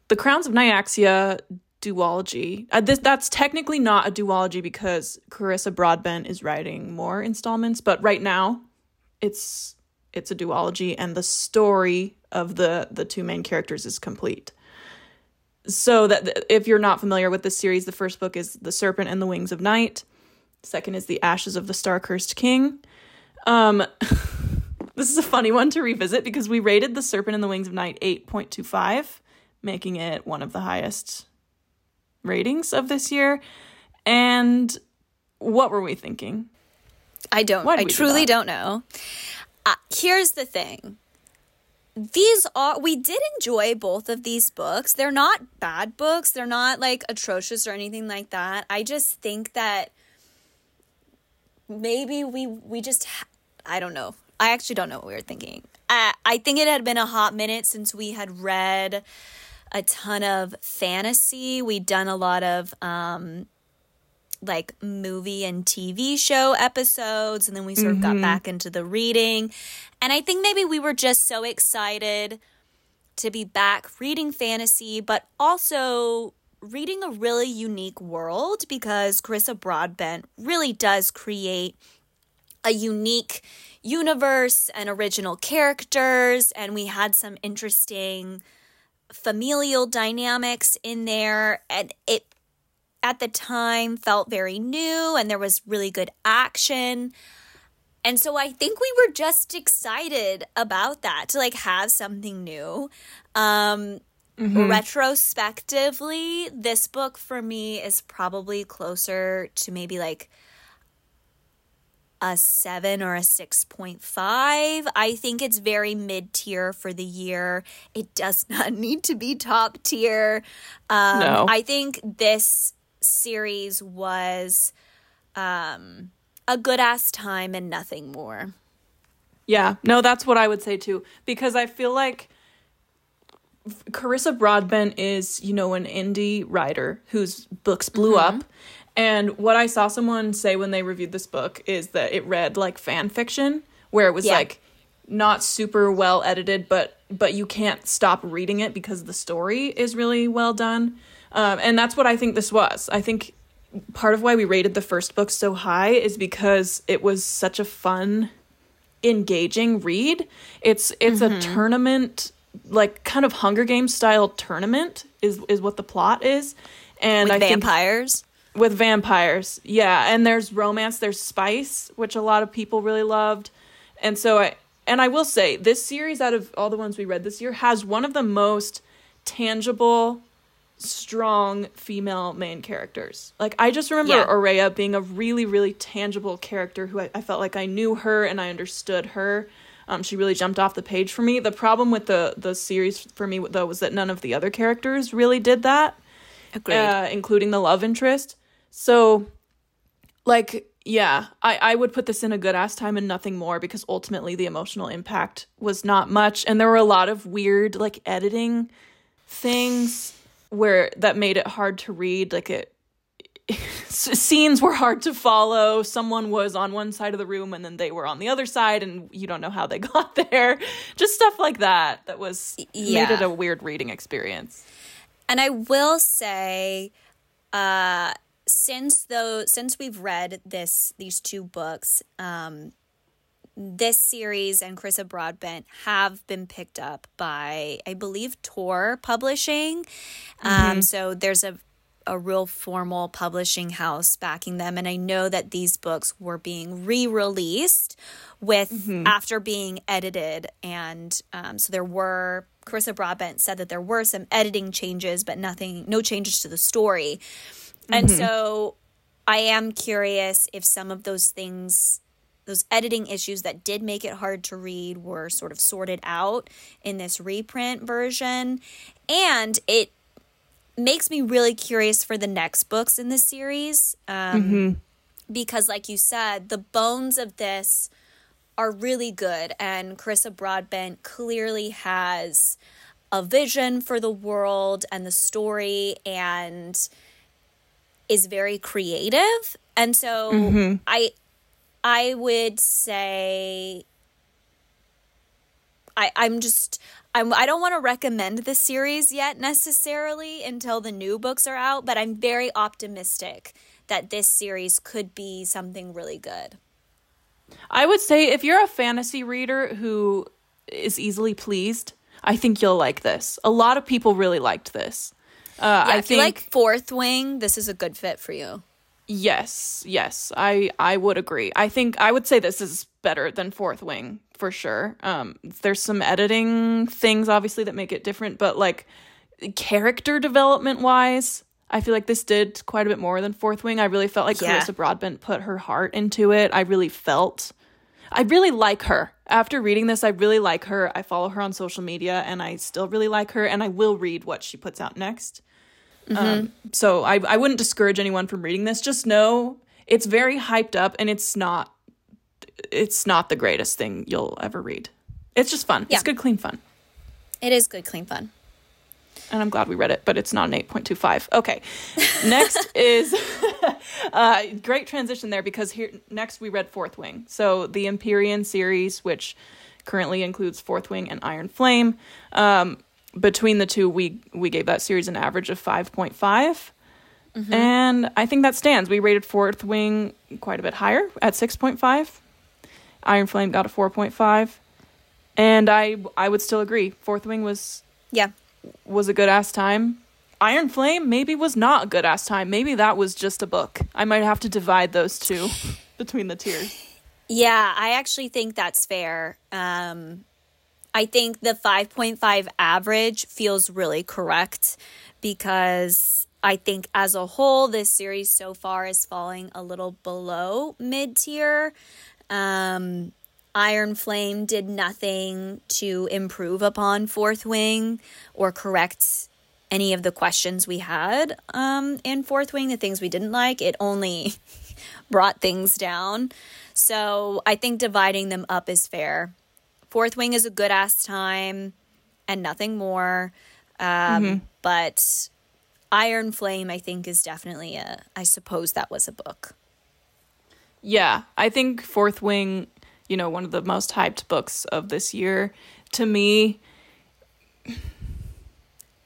S1: The Crowns of Nyaxia duology. Uh, this that's technically not a duology because Carissa Broadbent is writing more installments, but right now it's it's a duology and the story of the the two main characters is complete so that if you're not familiar with this series the first book is the serpent and the wings of night second is the ashes of the star cursed king um this is a funny one to revisit because we rated the serpent and the wings of night 8.25 making it one of the highest ratings of this year and what were we thinking
S2: I don't. I
S1: do
S2: truly don't know. Uh, here's the thing. These are we did enjoy both of these books. They're not bad books. They're not like atrocious or anything like that. I just think that maybe we we just I don't know. I actually don't know what we were thinking. I I think it had been a hot minute since we had read a ton of fantasy. We'd done a lot of um like movie and TV show episodes, and then we sort of got mm-hmm. back into the reading. And I think maybe we were just so excited to be back reading fantasy, but also reading a really unique world because Carissa Broadbent really does create a unique universe and original characters, and we had some interesting familial dynamics in there, and it at the time felt very new and there was really good action. And so I think we were just excited about that to like have something new. Um retrospectively, this book for me is probably closer to maybe like a 7 or a 6.5. I think it's very mid tier for the year. It does not need to be top tier. Um,
S1: No.
S2: I think this series was um, a good ass time and nothing more.
S1: Yeah, no, that's what I would say too. Because I feel like Carissa Broadbent is, you know, an indie writer whose books blew up. And what I saw someone say when they reviewed this book is that it read like fan fiction, where it was
S2: Yeah.
S1: like not super well edited, but but you can't stop reading it because the story is really well done. Um, and that's what I think this was. I think part of why we rated the first book so high is because it was such a fun engaging read. It's it's
S2: Mm-hmm.
S1: a tournament like kind of Hunger Games style tournament is is what the plot is. And
S2: With
S1: I
S2: vampires.
S1: with vampires. Yeah, and there's romance, there's spice, which a lot of people really loved. And so I and I will say this series out of all the ones we read this year has one of the most tangible strong female main characters. Like I just remember
S2: Yeah.
S1: Oraya being a really really tangible character who I, I felt like I knew her and I understood her. Um, she really jumped off the page for me. The problem with the the series for me though was that none of the other characters really did that uh, including the love interest. So, like, yeah, I, I would put this in a good ass time and nothing more because ultimately the emotional impact was not much. And there were a lot of weird, like, editing things where that made it hard to read. Like, it. scenes were hard to follow someone was on one side of the room and then they were on the other side and you don't know how they got there just stuff like that that was made it a weird reading experience
S2: And I will say, uh, since though since we've read this these two books, um, this series and Carissa Broadbent have been picked up by I believe Tor Publishing. Um, so there's a a real formal publishing house backing them. And I know that these books were being re-released with after being edited. And um, so there were Carissa Broadbent said that there were some editing changes but nothing no changes to the story. And so I am curious if some of those things those editing issues that did make it hard to read were sort of sorted out in this reprint version. And it makes me really curious for the next books in the series. Um, mm-hmm. Because, like you said, the bones of this are really good. And Carissa Broadbent clearly has a vision for the world and the story and is very creative. And so mm-hmm. I I would say I, I'm just I'm I don't want to recommend the series yet necessarily until the new books are out, but I'm very optimistic that this series could be something really good.
S1: I would say if you're a fantasy reader who is easily pleased, I think you'll like this. A lot of people really liked this.
S2: Uh, yeah, I if think, you like Fourth Wing, this is a good fit for you.
S1: Yes, yes, I I would agree. I think I would say this is better than Fourth Wing for sure. Um, there's some editing things obviously that make it different, but like character development wise, I feel like this did quite a bit more than Fourth Wing. I really felt like yeah. Carissa Broadbent put her heart into it. I really felt I really like her. After reading this, I really like her. I follow her on social media and I still really like her and I will read what she puts out next. Mm-hmm. Um, so I, I wouldn't discourage anyone from reading this. Just know it's very hyped up and it's not it's not the greatest thing you'll ever read. It's just fun. Yeah. It's good, clean fun.
S2: It is good, clean fun.
S1: And I'm glad we read it, but it's not an 8.25. Okay. next is uh, great transition there because here next we read Fourth Wing. So the Empyrean series, which currently includes Fourth Wing and Iron Flame. Um, between the two, we we gave that series an average of 5.5. Mm-hmm. And I think that stands. We rated Fourth Wing quite a bit higher at 6.5. Iron Flame got a 4.5. And I I would still agree. Fourth Wing was
S2: yeah,
S1: was a good ass time. Iron Flame maybe was not a good ass time. Maybe that was just a book. I might have to divide those two between the tiers.
S2: Yeah, I actually think that's fair. Um I think the 5.5 average feels really correct because I think as a whole, this series so far is falling a little below mid tier. Um, Iron Flame did nothing to improve upon Fourth Wing or correct any of the questions we had um, in Fourth Wing, the things we didn't like. It only brought things down. So I think dividing them up is fair. Fourth Wing is a good ass time and nothing more. Um, mm-hmm. But Iron Flame, I think, is definitely a, I suppose that was a book.
S1: Yeah, I think Fourth Wing, you know, one of the most hyped books of this year. To me,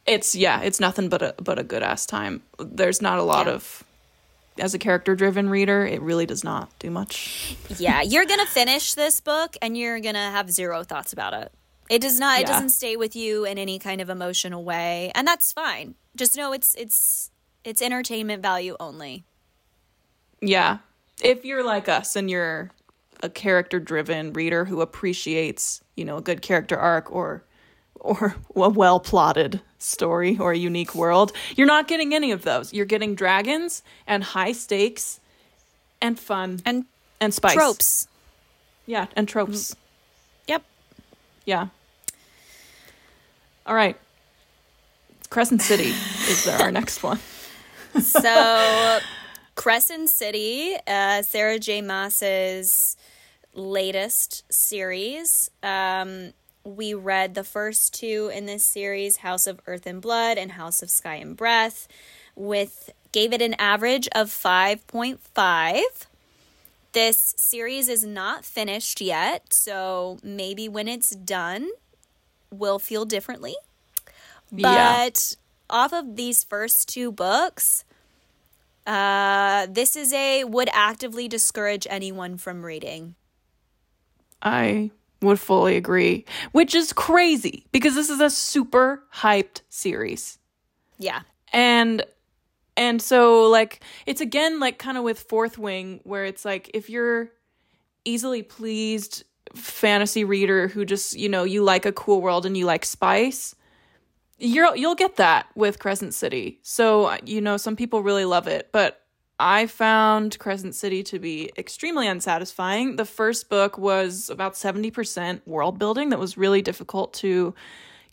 S1: it's yeah, it's nothing but a but a good ass time. There's not a lot yeah. of as a character driven reader, it really does not do much.
S2: yeah, you're going to finish this book and you're going to have zero thoughts about it. It does not yeah. it doesn't stay with you in any kind of emotional way, and that's fine. Just know it's it's it's entertainment value only.
S1: Yeah. If you're like us and you're a character driven reader who appreciates, you know, a good character arc or or a well plotted story or a unique world. You're not getting any of those. You're getting dragons and high stakes and fun
S2: and
S1: and spice.
S2: Tropes.
S1: Yeah, and tropes.
S2: Yep.
S1: Yeah. All right. Crescent City is our next one.
S2: so, Crescent City, uh, Sarah J. Maas's latest series. Um, we read the first two in this series, House of Earth and Blood and House of Sky and Breath, with gave it an average of 5.5. This series is not finished yet, so maybe when it's done, we'll feel differently. But yeah. off of these first two books, uh, this is a would actively discourage anyone from reading.
S1: I would fully agree, which is crazy because this is a super hyped series.
S2: Yeah.
S1: And and so like it's again like kind of with Fourth Wing where it's like if you're easily pleased fantasy reader who just, you know, you like a cool world and you like spice, you're you'll get that with Crescent City. So, you know, some people really love it, but I found Crescent City to be extremely unsatisfying. The first book was about 70% world building that was really difficult to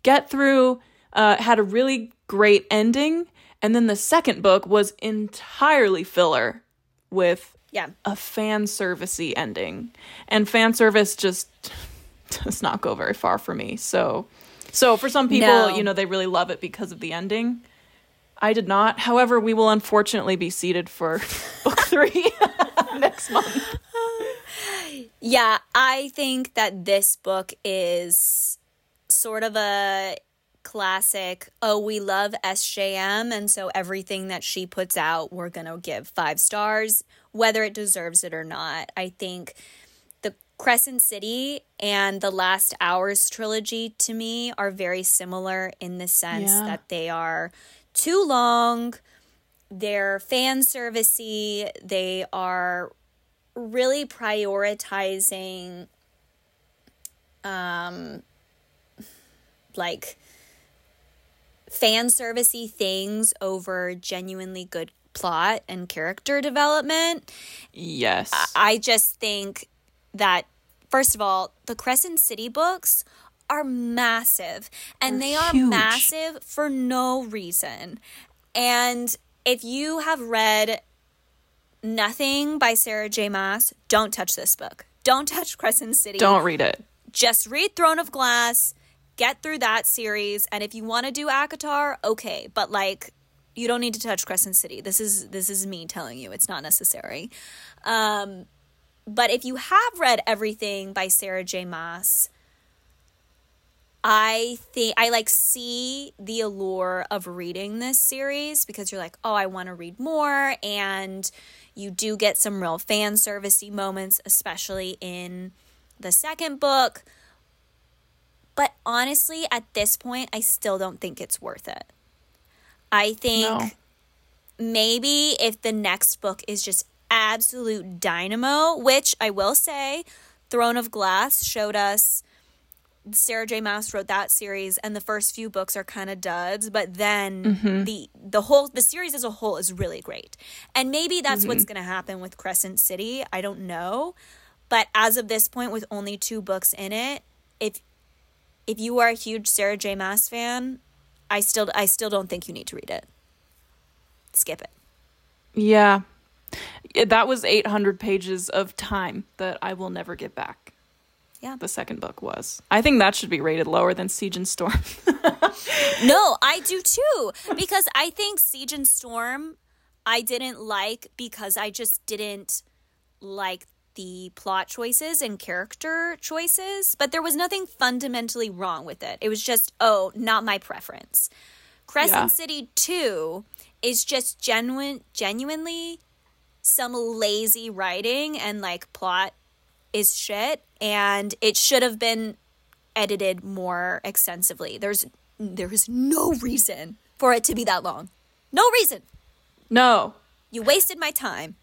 S1: get through, uh, had a really great ending. And then the second book was entirely filler with
S2: Yeah.
S1: a fan servicey ending. And fan service just does not go very far for me. So so for some people,
S2: No.
S1: you know, they really love it because of the ending. I did not. However, we will unfortunately be seated for book 3 next month.
S2: Yeah, I think that this book is sort of a classic. Oh, we love SJM, and so everything that she puts out, we're going to give five stars, whether it deserves it or not. I think the Crescent City and the Last Hours trilogy to me are very similar in the sense
S1: Yeah.
S2: that they are too long. They're fan servicey. They are really prioritizing um like fan servicey things over genuinely good plot and character development.
S1: Yes.
S2: I just think that first of all, the Crescent City books are massive and
S1: They're
S2: they are
S1: huge.
S2: massive for no reason. And if you have read nothing by Sarah J. Maas, don't touch this book. Don't touch Crescent City.
S1: Don't read it.
S2: Just read Throne of Glass, get through that series, and if you want to do ACOTAR, okay, but like you don't need to touch Crescent City. This is this is me telling you it's not necessary. Um but if you have read everything by Sarah J. Maas, I think I like see the allure of reading this series because you're like, oh, I want to read more, and you do get some real fan servicey moments, especially in the second book. But honestly, at this point, I still don't think it's worth it. I think
S1: No.
S2: maybe if the next book is just absolute dynamo, which I will say, Throne of Glass showed us Sarah J. Maas wrote that series, and the first few books are kind of duds, but then mm-hmm. the the whole the series as a whole is really great. And maybe that's what's mm-hmm. going to happen with Crescent City. I don't know, but as of this point, with only two books in it, if if you are a huge Sarah J. Maas fan, I still I still don't think you need to read it. Skip it.
S1: Yeah. Yeah, That was 800 pages of time that I will never get back.
S2: Yeah.
S1: The second book was. I think that should be rated lower than Siege and Storm.
S2: No, I do too. Because I think Siege and Storm I didn't like because I just didn't like the plot choices and character choices, but there was nothing fundamentally wrong with it. It was just, oh, not my preference. Crescent
S1: Yeah.
S2: City 2 is just genuine genuinely some lazy writing and like plot is shit and it should have been edited more extensively. There's there is no reason for it to be that long. No reason.
S1: no.
S2: You wasted my time.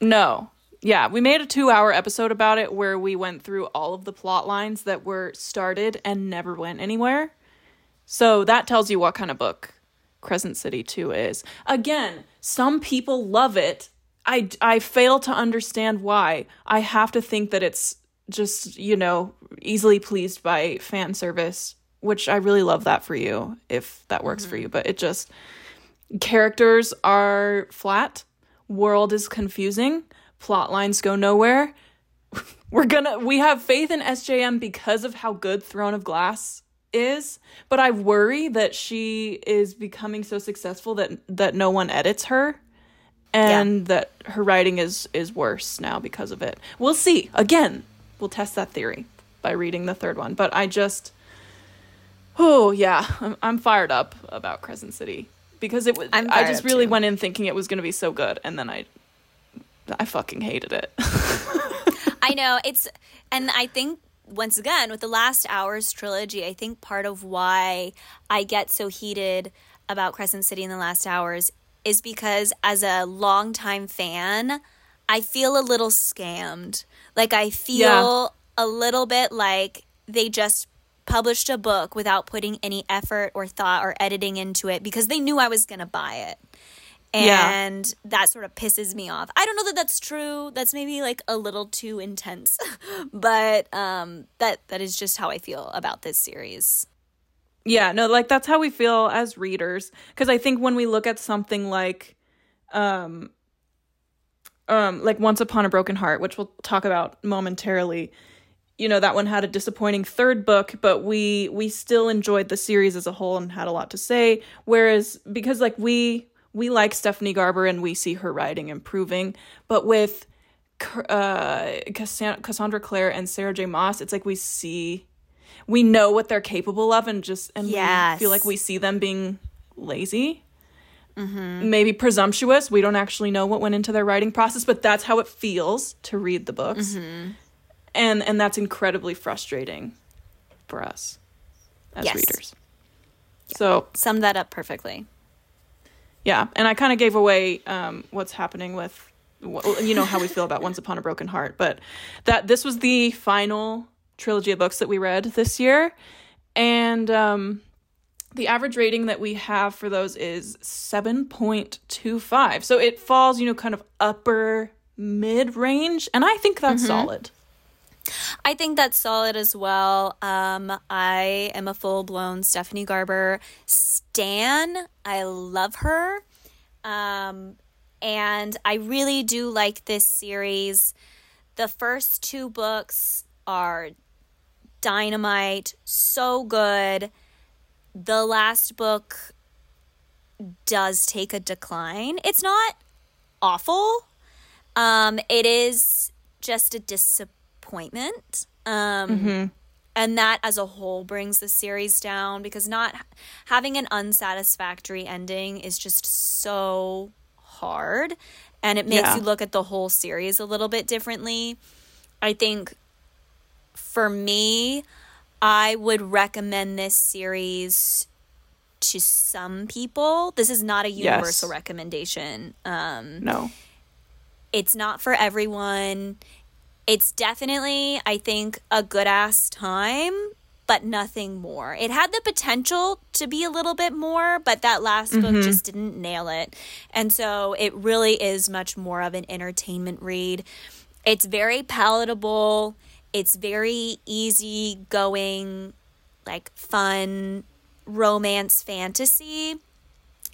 S1: No. Yeah, we made a 2-hour episode about it where we went through all of the plot lines that were started and never went anywhere. So that tells you what kind of book Crescent City 2 is. Again, some people love it. I, I fail to understand why. I have to think that it's just, you know, easily pleased by fan service, which I really love that for you if that works for mm-hmm. you. But it just, characters are flat, world is confusing, plot lines go nowhere. We're gonna, we have faith in SJM because of how good Throne of Glass is, but I worry that she is becoming so successful that that no one edits her and that her writing is is worse now because of it. We'll see. Again, we'll test that theory by reading the third one, but I just Oh, yeah. I'm, I'm fired up about Crescent City because it was I just really
S2: too.
S1: went in thinking it was going to be so good and then I I fucking hated it.
S2: I know it's, and I think once again with the Last Hours trilogy, I think part of why I get so heated about Crescent City in the Last Hours is because as a longtime fan, I feel a little scammed. Like I feel a little bit like they just published a book without putting any effort or thought or editing into it because they knew I was going to buy it. And
S1: Yeah.
S2: that sort of pisses me off. I don't know that that's true. That's maybe like a little too intense, but um, that that is just how I feel about this series.
S1: Yeah, no, like that's how we feel as readers. Because I think when we look at something like, um, um, like Once Upon a Broken Heart, which we'll talk about momentarily, you know, that one had a disappointing third book, but we we still enjoyed the series as a whole and had a lot to say. Whereas because like we we like Stephanie Garber and we see her writing improving, but with uh Cassandra Clare and Sarah J. Maas, it's like we see we know what they're capable of and just and
S2: Yes.
S1: we feel like we see them being lazy maybe presumptuous we don't actually know what went into their writing process but that's how it feels to read the books and and that's incredibly frustrating for us as
S2: Yes.
S1: readers so
S2: Summed that up perfectly.
S1: yeah and i kind of gave away um, what's happening with you know how we feel about once upon a broken heart but that this was the final trilogy of books that we read this year and um, the average rating that we have for those is 7.25 so it falls you know kind of upper mid range and i think that's solid
S2: I think that's solid as well. Um, I am a full blown Stephanie Garber stan. I love her. Um, and I really do like this series. The first two books are dynamite, so good. The last book does take a decline. It's not awful. Um, it is just a disappointment. Um, and that as a whole brings the series down because not having an unsatisfactory ending is just so hard and it makes
S1: Yeah.
S2: you look at the whole series a little bit differently. I think for me, I would recommend this series to some people. This is not a universal recommendation. Um,
S1: no
S2: it's not for everyone. It's definitely, I think, a good ass time, but nothing more. It had the potential to be a little bit more, but that last book just didn't nail it. And so it really is much more of an entertainment read. It's very palatable, it's very easy going, like fun romance fantasy.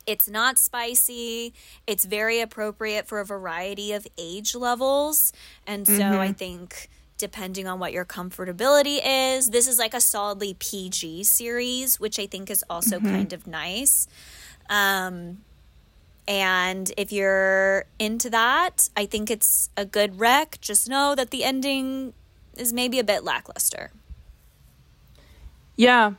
S2: It's not spicy. It's very appropriate for a variety of age levels. And so I think depending on what your comfortability is, this is like a solidly PG series, which I think is also kind of nice. Um and if you're into that, I think it's a good rec. Just know that the ending is maybe a bit lackluster.
S1: Yeah,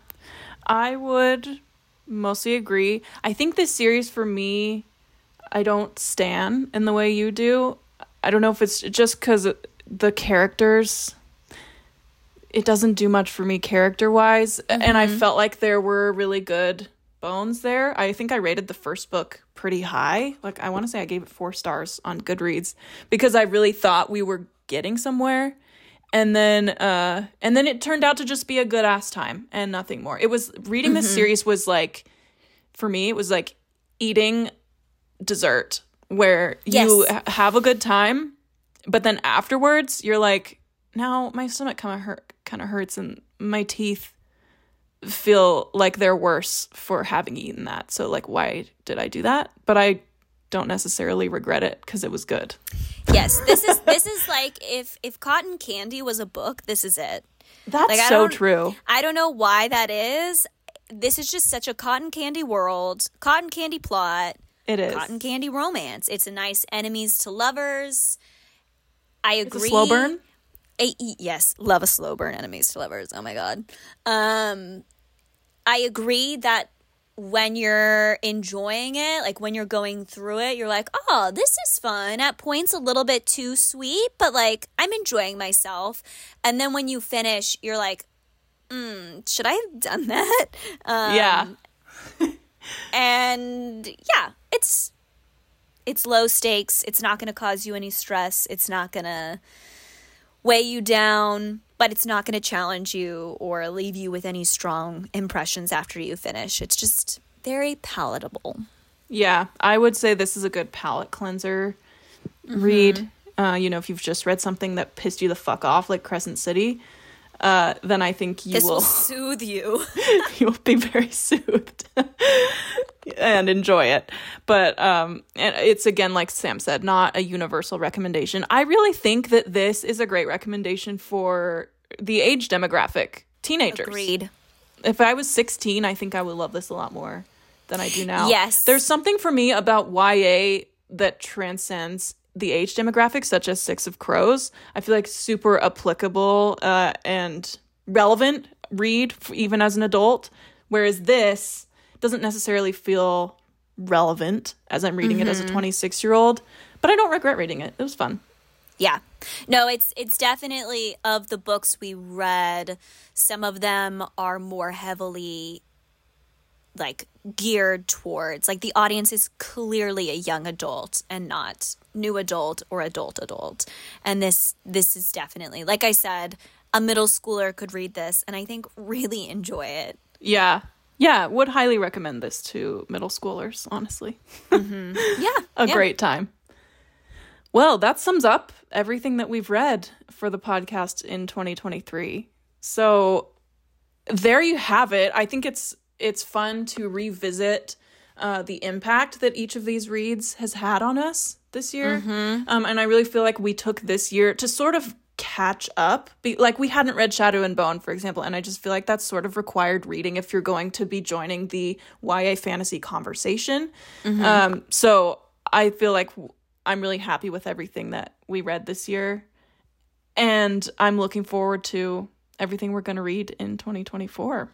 S1: I would mostly agree. I think this series for me, I don't stan in the way you do. I don't know if it's just because the characters, it doesn't do much for me character wise. And I mm-hmm. felt like there were really good bones there. I think I rated the first book pretty high. Like, I want to say I gave it four stars on Goodreads because I really thought we were getting somewhere and then uh and then it turned out to just be a good ass time and nothing more. It was reading this series was like for me it was like eating dessert where you
S2: Yes.
S1: ha- have a good time but then afterwards you're like now my stomach kind of hurt kind of hurts and my teeth feel like they're worse for having eaten that. So like why did i do that? But i don't necessarily regret it because it was good
S2: Yes, this is this is like if if cotton candy was a book, this is it.
S1: that's
S2: Like,
S1: so true
S2: I don't know why that is. This is just such a cotton candy world, cotton candy plot,
S1: it is
S2: cotton candy romance. It's a nice enemies to lovers. I agree.
S1: slow burn
S2: A- yes, love a slow burn enemies to lovers. Oh my god. Um I agree that when you're enjoying it, like when you're going through it, you're like, "Oh, this is fun." At points a little bit too sweet, but like I'm enjoying myself. And then when you finish, you're like, mm, "Should I have done that?" Um,
S1: yeah
S2: and yeah, it's it's low stakes. It's not going to cause you any stress. It's not going to weigh you down, but it's not going to challenge you or leave you with any strong impressions after you finish. It's just very palatable.
S1: Yeah, I would say this is a good palate cleanser
S2: Mm-hmm.
S1: read. Uh, you know, if you've just read something that pissed you the fuck off, like Crescent City, uh, then I think you
S2: This will
S1: will
S2: soothe you.
S1: you will be very soothed and enjoy it. But um, and it's again, like Sam said, not a universal recommendation. I really think that this is a great recommendation for the age demographic, teenagers.
S2: Agreed.
S1: If I was 16, I think I would love this a lot more than I do now.
S2: Yes.
S1: There's something for me about YA that transcends the age demographic, such as Six of Crows. I feel like super applicable uh, and relevant read even as an adult. Whereas this doesn't necessarily feel relevant as I'm reading it as a 26 year old. But I don't regret reading it. It was fun.
S2: Yeah. No, it's it's definitely of the books we read, some of them are more heavily like geared towards like the audience is clearly a young adult and not new adult or adult adult. And this this is definitely like I said, a middle schooler could read this and I think really enjoy it.
S1: Yeah. Yeah. Would highly recommend this to middle schoolers, honestly. Mm-hmm.
S2: Yeah.
S1: a
S2: yeah.
S1: great time. Well, that sums up everything that we've read for the podcast in 2023. So there you have it. I think it's it's fun to revisit uh, the impact that each of these reads has had on us this year, um, and I really feel like we took this year to sort of catch up. Be- like we hadn't read Shadow and Bone, for example, and I just feel like that's sort of required reading if you're going to be joining the YA fantasy conversation. Um, so I feel like w- I'm really happy with everything that we read this year, and I'm looking forward to everything we're going to read in 2024.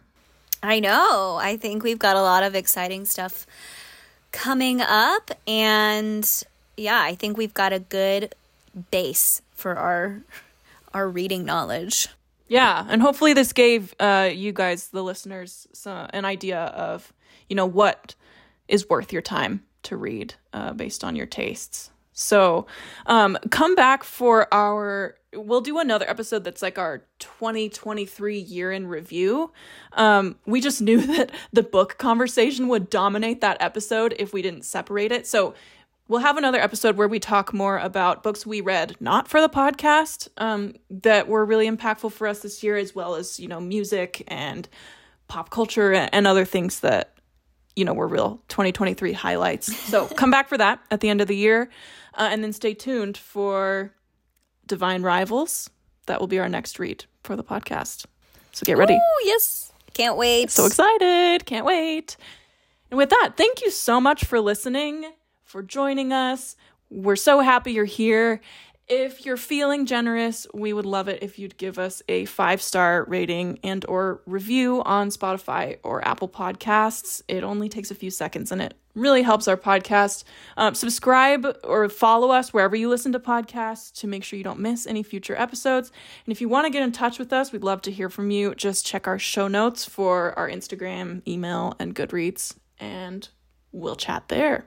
S2: I know. I think we've got a lot of exciting stuff coming up and yeah, I think we've got a good base for our our reading knowledge.
S1: Yeah, and hopefully this gave uh, you guys, the listeners, some, an idea of you know what is worth your time to read uh, based on your tastes. So um, come back for our. We'll do another episode that's like our 2023 year in review. Um, we just knew that the book conversation would dominate that episode if we didn't separate it. So we'll have another episode where we talk more about books we read not for the podcast um, that were really impactful for us this year as well as you know music and pop culture and other things that you know were real 2023 highlights so come back for that at the end of the year uh, and then stay tuned for divine rivals that will be our next read for the podcast so get ready
S2: Oh, yes. Can't wait.
S1: so excited. Can't wait. And with that, thank you so much for listening, for joining us. We're so happy you're here. If you're feeling generous, we would love it if you'd give us a five-star rating and or review on Spotify or Apple Podcasts. It only takes a few seconds and it really helps our podcast. Um, subscribe or follow us wherever you listen to podcasts to make sure you don't miss any future episodes. And if you want to get in touch with us, we'd love to hear from you. Just check our show notes for our Instagram, email, and Goodreads, and we'll chat there.